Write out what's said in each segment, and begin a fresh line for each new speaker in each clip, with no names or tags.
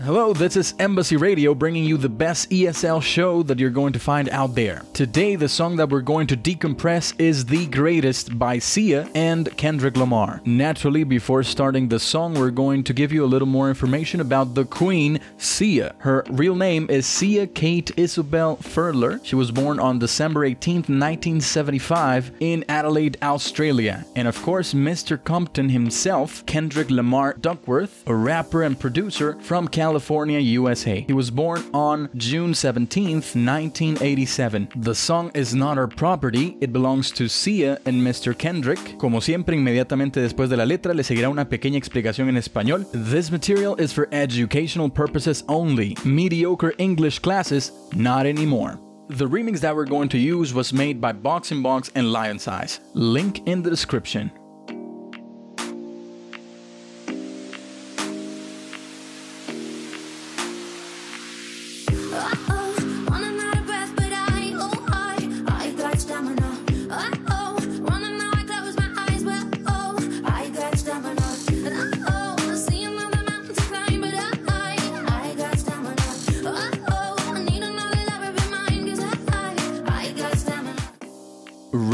Hello, this is Embassy Radio bringing you the best ESL show that you're going to find out there. Today, the song that we're going to decompress is The Greatest by Sia and Kendrick Lamar. Naturally, before starting the song, we're going to give you a little more information about the Queen, Sia. Her real name is Sia Kate Isabel Furler. She was born on December 18, 1975, in Adelaide, Australia. And of course, Mr. Compton himself, Kendrick Lamar Duckworth, a rapper and producer from California. California, USA. He was born on June 17, 1987. The song is not our property, it belongs to Sia and Mr. Kendrick. Como siempre, inmediatamente después de la letra le seguirá una pequeña explicación en español. This material is for educational purposes only. Mediocre English classes, not anymore. The remix that we're going to use was made by Boxinbox and Lionsize. Link in the description.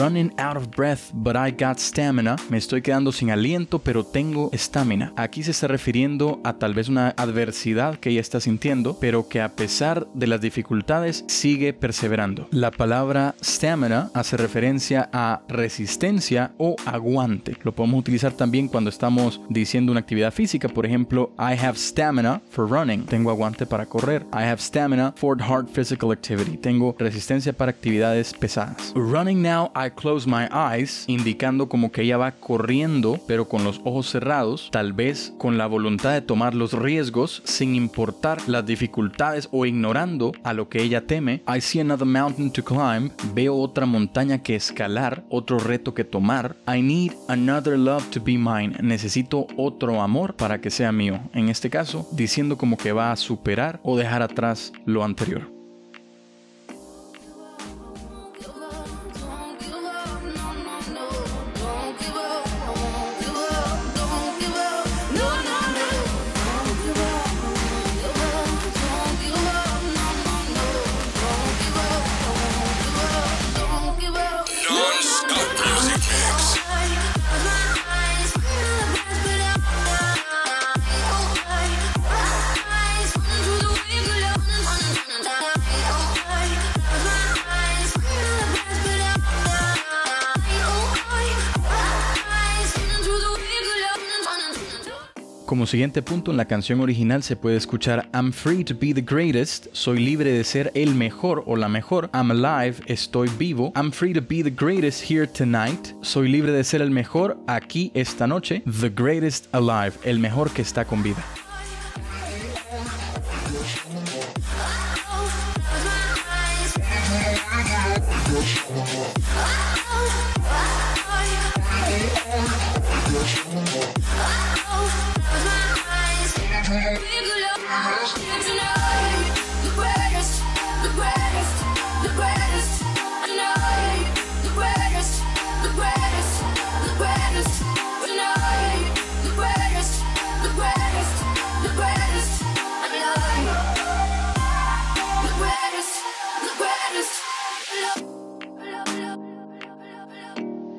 Running out of breath, but I got stamina. Me estoy quedando sin aliento, pero tengo estamina. Aquí se está refiriendo a tal vez una adversidad que ella está sintiendo, pero que a pesar de las dificultades sigue perseverando. La palabra stamina hace referencia a resistencia o aguante. Lo podemos utilizar también cuando estamos diciendo una actividad física. Por ejemplo, I have stamina for running. Tengo aguante para correr. I have stamina for hard physical activity. Tengo resistencia para actividades pesadas. Running now I close my eyes, indicando como que ella va corriendo, pero con los ojos cerrados, tal vez con la voluntad de tomar los riesgos sin importar las dificultades o ignorando a lo que ella teme. I see another mountain to climb, veo otra montaña que escalar, otro reto que tomar. I need another love to be mine, necesito otro amor para que sea mío. En este caso, diciendo como que va a superar o dejar atrás lo anterior. Como siguiente punto, en la canción original se puede escuchar I'm free to be the greatest, soy libre de ser el mejor o la mejor. I'm alive, estoy vivo. I'm free to be the greatest here tonight, soy libre de ser el mejor aquí esta noche. The greatest alive, el mejor que está con vida.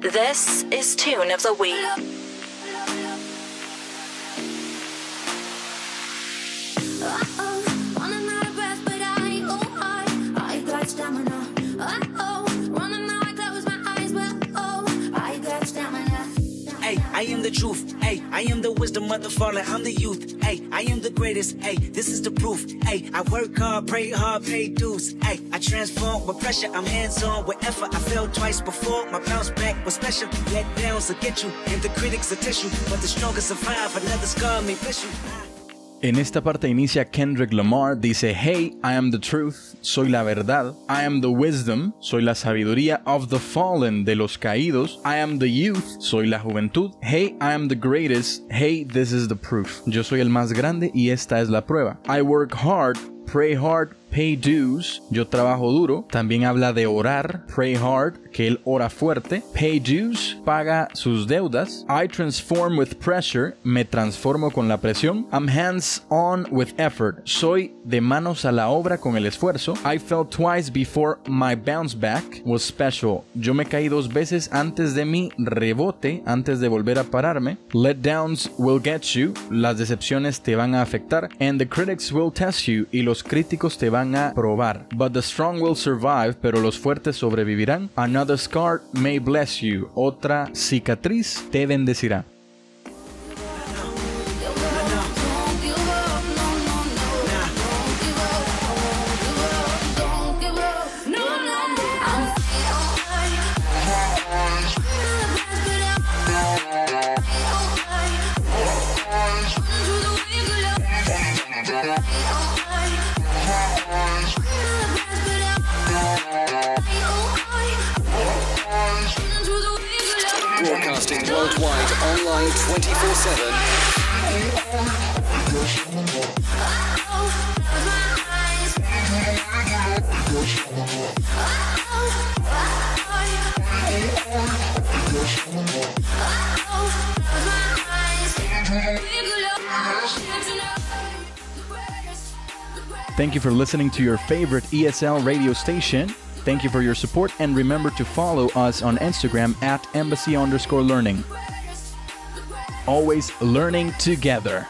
This is Tune of the Week.
Truth. Hey, I am the wisdom of the fallen. I'm the youth. Hey, I am the greatest. Hey, this is the proof. Hey, I work hard, pray hard, pay dues. Hey, I transform with pressure. I'm hands on with effort. I fell twice before. My bounce back was special. Let downs will get you, and the critics will test you. But the strongest survive. Another scar may bless you.
En esta parte inicia Kendrick Lamar, dice, Hey, I am the truth, soy la verdad, I am the wisdom, soy la sabiduría of the fallen, de los caídos, I am the youth, soy la juventud, Hey, I am the greatest, Hey, this is the proof, yo soy el más grande y esta es la prueba. I work hard, pray hard, pay dues, yo trabajo duro, también habla de orar, pray hard, que él ora fuerte. Pay dues, paga sus deudas. I transform with pressure, me transformo con la presión. I'm hands on with effort, soy de manos a la obra con el esfuerzo. I fell twice before my bounce back was special. Yo me caí dos veces antes de mi rebote, antes de volver a pararme. Letdowns will get you, las decepciones te van a afectar. And the critics will test you, y los críticos te van a probar. But the strong will survive, pero los fuertes sobrevivirán. Another scar may bless you, otra cicatriz te bendecirá.
Worldwide, online 24 7.
Thank you for listening to your favorite ESL radio station. Thank you for your support and remember to follow us on Instagram at embassy underscore learning. Always learning together.